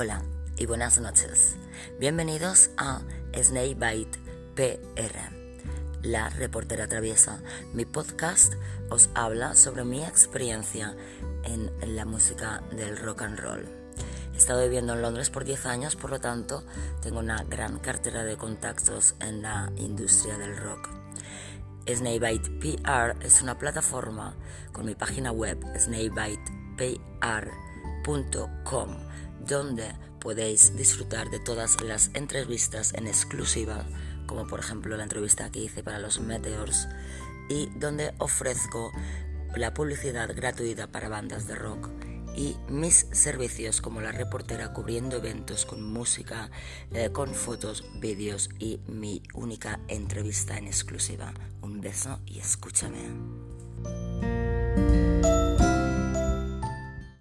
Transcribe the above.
Hola y buenas noches. Bienvenidos a Snakebite PR. La reportera traviesa. Mi podcast os habla sobre mi experiencia en la música del rock and roll. He estado viviendo en Londres por 10 años, por lo tanto tengo una gran cartera de contactos en la industria del rock. Snakebite PR es una plataforma con mi página web snakebitepr.com donde podéis disfrutar de todas las entrevistas en exclusiva, como por ejemplo la entrevista que hice para los Meteors, y donde ofrezco la publicidad gratuita para bandas de rock y mis servicios como la reportera cubriendo eventos con música, eh, con fotos, vídeos y mi única entrevista en exclusiva. Un beso y escúchame.